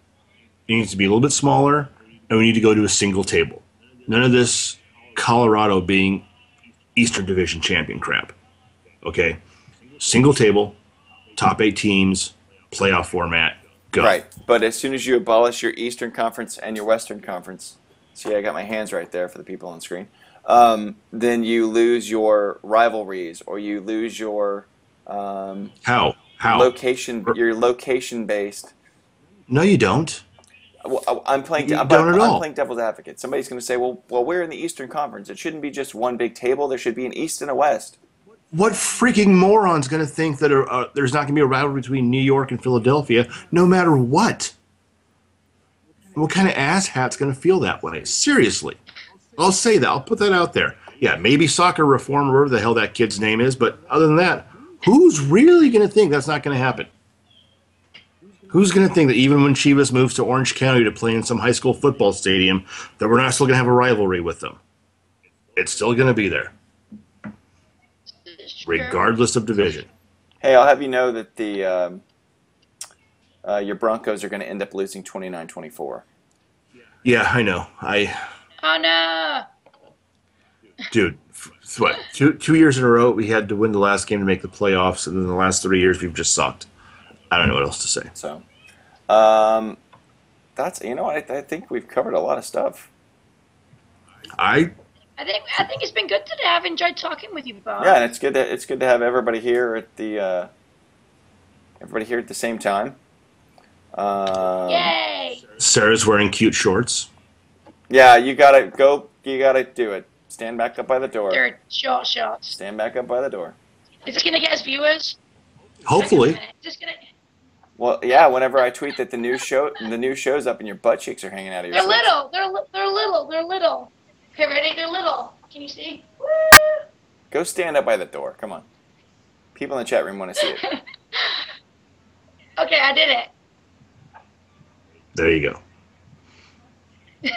It needs to be a little bit smaller, and we need to go to a single table. None of this Colorado being Eastern Division champion crap. Okay, single table, top eight teams, playoff format. Go. Right. But as soon as you abolish your Eastern Conference and your Western Conference, see, I got my hands right there for the people on screen. Um, then you lose your rivalries, or you lose your um, How? How? location. Your location based. no, you don't. Well, I'm playing. You I'm, don't at I'm playing devil's advocate. Somebody's going to say, "Well, well, we're in the Eastern Conference. It shouldn't be just one big table. There should be an East and a West." What freaking moron's going to think that uh, there's not going to be a rivalry between New York and Philadelphia, no matter what? What kind of asshat's going to feel that way? Seriously, I'll say that. I'll put that out there. Yeah, maybe soccer reform, or whatever the hell that kid's name is, but other than that, who's really going to think that's not going to happen? Who's going to think that even when Chivas moves to Orange County to play in some high school football stadium, that we're not still going to have a rivalry with them? It's still going to be there, regardless of division. Hey, I'll have you know that the um, uh, your Broncos are going to end up losing 29-24. Yeah, I know. I, Oh no! dude, f- what? Two two years in a row, we had to win the last game to make the playoffs, and then the last three years, we've just sucked. I don't know what else to say. So, um, that's you know I, I think we've covered a lot of stuff. I I think I think it's been good today. I've enjoyed talking with you, Bob. Yeah, and it's good to it's good to have everybody here at the uh, everybody here at the same time. Um, Yay! Sarah's wearing cute shorts. Yeah, you gotta go. You gotta do it. Stand back up by the door. They're short shots. Stand back up by the door. Is this gonna get us viewers? Hopefully, Is this gonna? Well, yeah. Whenever I tweet that the new show the new show's up and your butt cheeks are hanging out of your. They're shorts. little. They're li- they're little. They're little. Okay, ready? They're little. Can you see? Woo! Go stand up by the door. Come on. People in the chat room want to see it. okay, I did it. there you go.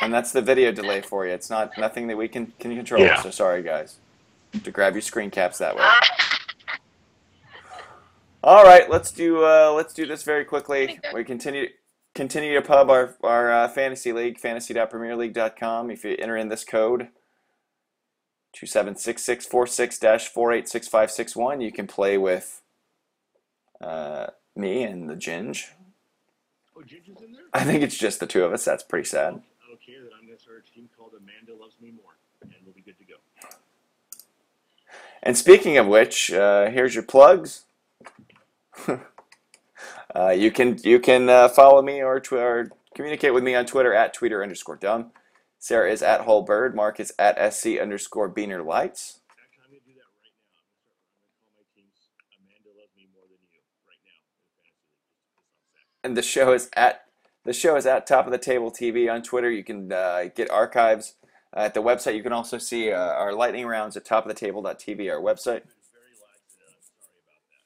And that's the video delay for you. It's not nothing that we can can control. Yeah. So sorry, guys. To grab your screen caps that way. All right, let's do uh, let's do this very quickly. We continue continue to pub our our uh, fantasy league fantasy.premierleague.com. If you enter in this code two seven six six four six dash four eight six five six one, you can play with uh, me and the Ginge. Oh, Ginger's in there? I think it's just the two of us. That's pretty sad. Okay, then I'm going to start a team called Amanda Loves Me More, and we'll be good to go. And speaking of which, uh, here's your plugs. uh, you can you can uh, follow me or, communicate with me on Twitter at tweeter underscore dumb. Sarah is at whole bird. Mark is at sc underscore beaner lights. And the show is at the show is at top of the table TV on Twitter. You can uh, get archives uh, at the website. You can also see uh, our lightning rounds at top of the table.tv, our website. I've been very lax today. I'm sorry about that.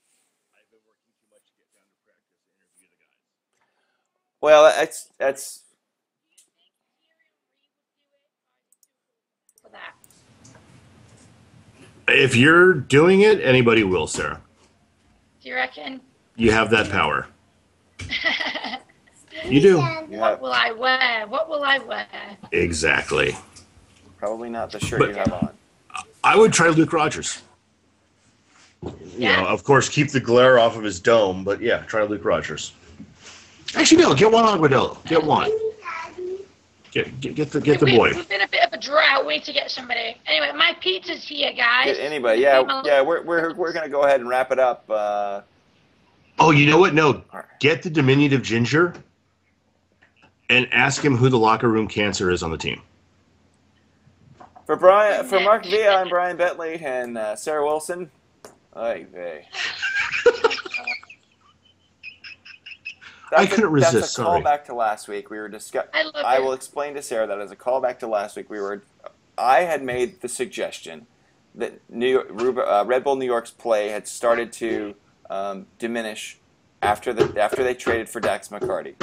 I've been working too much to get down to practice and interview the guys. Well, that's that's If you're doing it, anybody will, Sarah. Do you reckon? You have that power. You do. you what will I wear? What will I wear? Exactly. probably not the shirt But- you have on. I would try Luke Rodgers. You know, of course, keep the glare off of his dome, but yeah, try Luke Rodgers. Actually, no, get one Agudelo. Get one. Get, get, get the get the We- boy. We've been a bit of a drought. We need to get somebody. Anyway, my pizza's here, guys. Get anybody, yeah, yeah. We're, we're, we're gonna go ahead and wrap it up. Uh, Oh, you know what? No, get the diminutive ginger and ask him who the locker room cancer is on the team. For Brian, for Mark Villa, I'm Brian Bentley and uh, Sarah Wilson. Ay vey. I couldn't resist, That's a sorry. callback to last week. We were discussing. I I will explain to Sarah that as a callback to last week. We were. I had made the suggestion that New York, Rub- uh, Red Bull New York's play had started to um, diminish after the after they traded for Dax McCarty.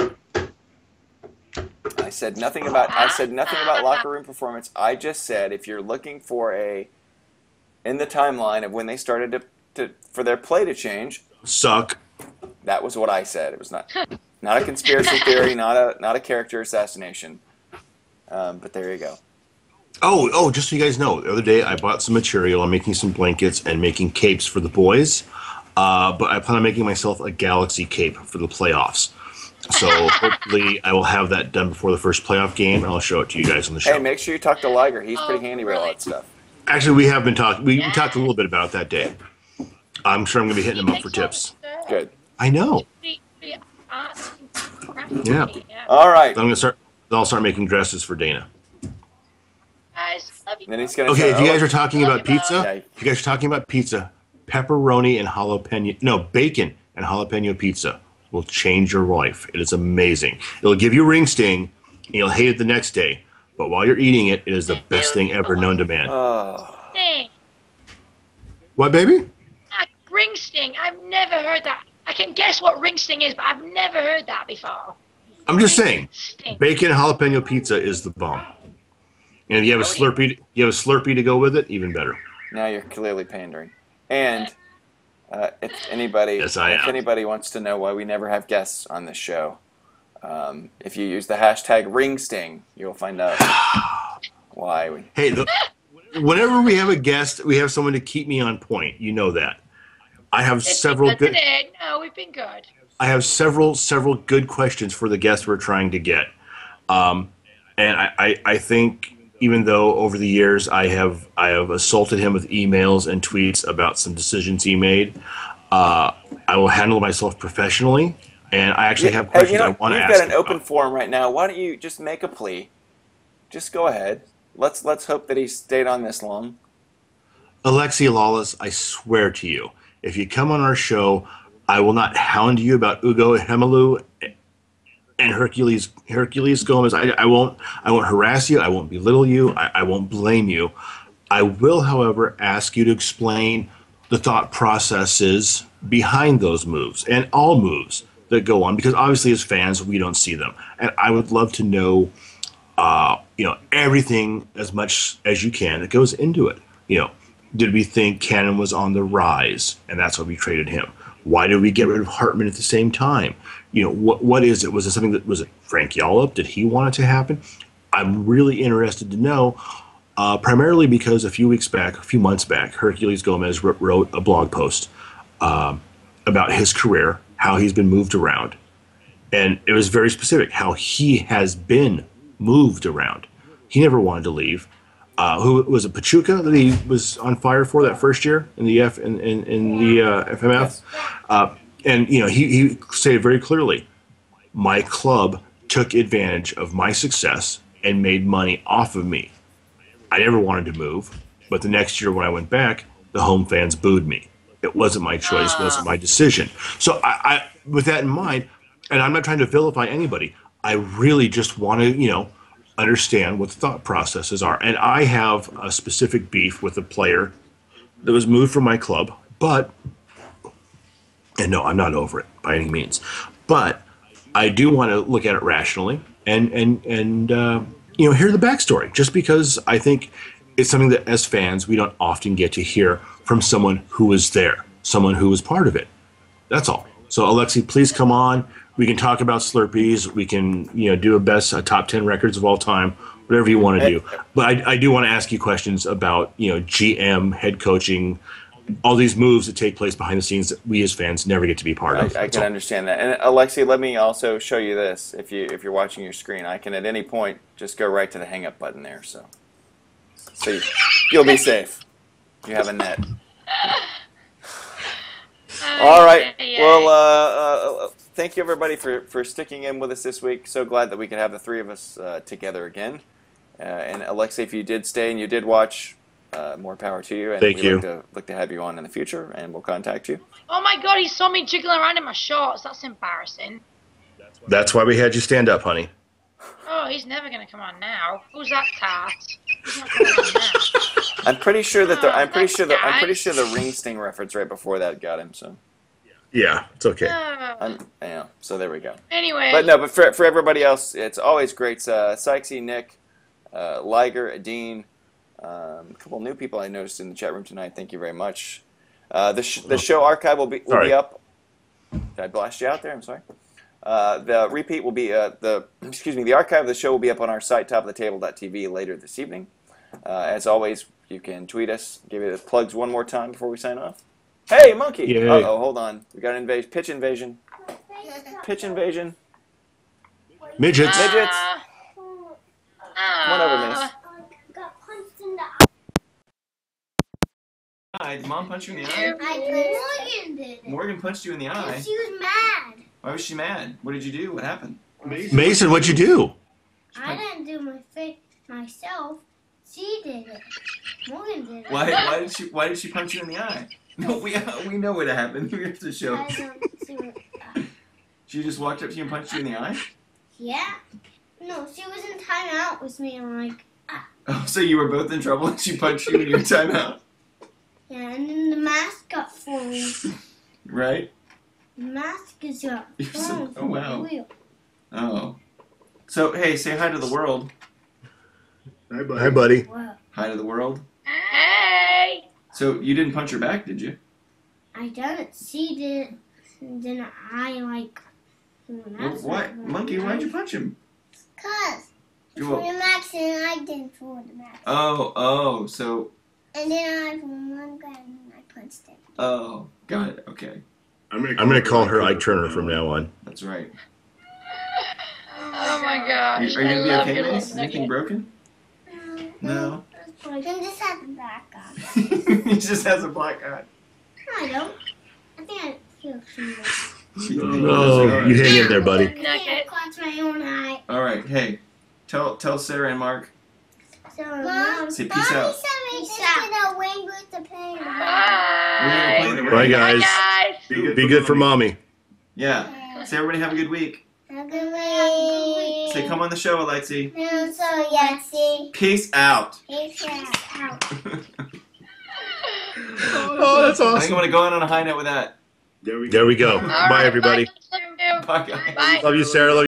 I said nothing about I said nothing about locker room performance. I just said if you're looking for a in the timeline of when they started to, to for their play to change, Suck. That was what I said. It was not not a conspiracy theory, not a not a character assassination. Um, but there you go. Oh, oh, just so you guys know, the other day I bought some material. I'm making some blankets and making capes for the boys. Uh, but I plan on making myself a galaxy cape for the playoffs. So hopefully I will have that done before the first playoff game. and I'll show it to you guys on the show. Hey, make sure you talk to Liger. He's pretty Oh, handy with all that stuff. Actually, we have been talking. We, we talked a little bit about it that day. I'm sure I'm going to be hitting him up for tips. Good. I know. Be- be arts and crafty, Yeah. All right. I'm going to start. I'll start making dresses for Dana. Guys, love you. Then he's gonna. Okay, if you oh, guys are talking about Yeah. pizza, if you guys are talking about pizza, pepperoni and jalapeno, no, bacon and jalapeno pizza will change your life. It is amazing. It'll give you a ring sting, and you'll hate it the next day. But while you're eating it, it is the best thing ever known to man. Oh, What, baby? Ah, ring sting. I've never heard that. I can guess what ring sting is, but I've never heard that before. I'm just saying, Sting. bacon jalapeno pizza is the bomb. And if you have a How would Slurpee, you have a Slurpee to go with it, even better. Now you're clearly pandering. And uh, if anybody, Yes, I if am. anybody wants to know why we never have guests on this show, um, if you use the hashtag RingSting, you'll find out why we. Hey, the, whenever we have a guest, we have someone to keep me on point. You know that. I have It's several good. today. No, we've been good. I have several several good questions for the guests we're trying to get. Um, and I, I, I think even though over the years I have I have assaulted him with emails and tweets about some decisions he made, uh, I will handle myself professionally. And I actually have questions you know, I want to we've ask. got an open about. forum right now. Why don't you just make a plea? Just go ahead. Let's let's hope that he stayed on this long. Alexi Lalas, I swear to you, if you come on our show, I will not hound you about Ugo Ihemelu and Herculez Herculez Gomez. I, I won't I won't harass you. I won't belittle you. I, I won't blame you. I will, however, ask you to explain the thought processes behind those moves and all moves that go on because obviously as fans we don't see them and i would love to know uh, you know everything as much as you can that goes into it you know did we think cannon was on the rise and that's why we traded him why did we get rid of hartman at the same time you know what what is it was it something that was it frank Yallop? did he want it to happen i'm really interested to know uh, primarily because a few weeks back, a few months back, Herculez Gomez wr- wrote a blog post um, about his career, how he's been moved around. And it was very specific how he has been moved around. He never wanted to leave. Uh, who was it, Pachuca that he was on fire for that first year in the F in, in, in the uh, FMF? Uh, and you know he, he stated very clearly, my club took advantage of my success and made money off of me. I never wanted to move, but the next year when I went back, the home fans booed me. It wasn't my choice, it wasn't my decision. So I, I, with that in mind, and I'm not trying to vilify anybody, I really just want to, you know, understand what the thought processes are. And I have a specific beef with a player that was moved from my club, but, and no, I'm not over it by any means, but I do want to look at it rationally and and and uh, you know hear the backstory. Just because I think it's something that as fans we don't often get to hear from someone who was there, someone who was part of it. That's all. So Alexi, please come on. We can talk about Slurpees. We can you know do a best uh, top ten records of all time, whatever you want to do. But I, I do want to ask you questions about you know GM, head coaching, all these moves that take place behind the scenes that we as fans never get to be part of. I, I can all. understand that. And Alexi, let me also show you this. If you if you're watching your screen, I can at any point just go right to the hang up button there. So, so you, you'll be safe. You have a net. All right. Ay, ay, Well, uh, uh, thank you everybody for, for sticking in with us this week. So glad that we could have the three of us uh, together again. Uh, and Alexi, if you did stay and you did watch, uh, more power to you. And Thank we'd you. Like to, like to have you on in the future, and we'll contact you. oh my god, he saw me jiggling around in my shorts. That's embarrassing. That's why we had you stand up, honey. Oh, he's never gonna come on now. Who's that tart? He's not coming on now. I'm pretty sure that the Oh, I'm pretty sure that I'm pretty sure the ring sting reference right before that got him. So Yeah, it's okay. I'm, yeah. So there we go. Anyway, But no, but for, for everybody else, it's always great. Uh, Sykesy, Nick, uh, Liger, Dean, um, a couple new people I noticed in the chat room tonight. Thank you very much. Uh, the, sh- the show archive will be will Sorry. be up. Did I blast you out there? I'm sorry. Uh, the repeat will be uh, the excuse me. The archive of the show will be up on our site, topofthetable.tv, later this evening. Uh, as always, you can tweet us. Give you the plugs one more time before we sign off. Hey, monkey! Yay. Uh oh, hold on. We got an invasion. Pitch invasion. Pitch invasion. Midgets. Midgets. Ah, Come on over, miss. punched Eye. Did mom punch you in the eye? eye. Morgan did it. Morgan punched you in the eye. She was mad. Why was she mad? What did you do? What happened? Mason, what'd you do? I didn't do my face myself. She did it. Morgan did it. Why? Why did she? Why did she punch you in the eye? No, we we know what happened. We have to show. I don't see what. Uh, She just walked up to you and punched you in the eye. yeah. No, she was in timeout with me. I'm like, Oh, so you were both in trouble and she punched you in your timeout, yeah, and then the mask got thrown. right? The mask is got You're so- oh, wow. the. Oh. So hey, say hi to the world. Hi, buddy. Whoa. Hi to the world. Hey. So you didn't punch her back, did you? I done it. She did. it, then I like. Well, why, monkey? Why'd you punch him? Cause You for will- the max and I didn't for the max. Oh, oh, so And then I from one guy and I punched him. oh, got it. Okay, I'm gonna call her Ike Turner from now on. that's right. Oh my Are gosh. you, are you gonna be okay, your Mace? Anything nugget. broken? No. Him just had the back on. he just has a black eye. I don't. I think I feel something. Oh, oh you hang in there, buddy. I think I Nugget. caught my own eye. All right, hey, tell tell Sarah and Mark. So, Mom, Say peace out. said we just did a wing with the pain. Bye. We're gonna play the Bye, guys. Bye, guys. Be good for mommy. Yeah. Say everybody have a good week. Have a good week. Say come on the show, Alexi. No, so Yahtzee. Peace out. Peace out. Oh, that's I think I'm gonna go out on a high note with that. There we go. All Bye, right, everybody. Bye. Bye, guys. Bye. Love you, Sarah. Love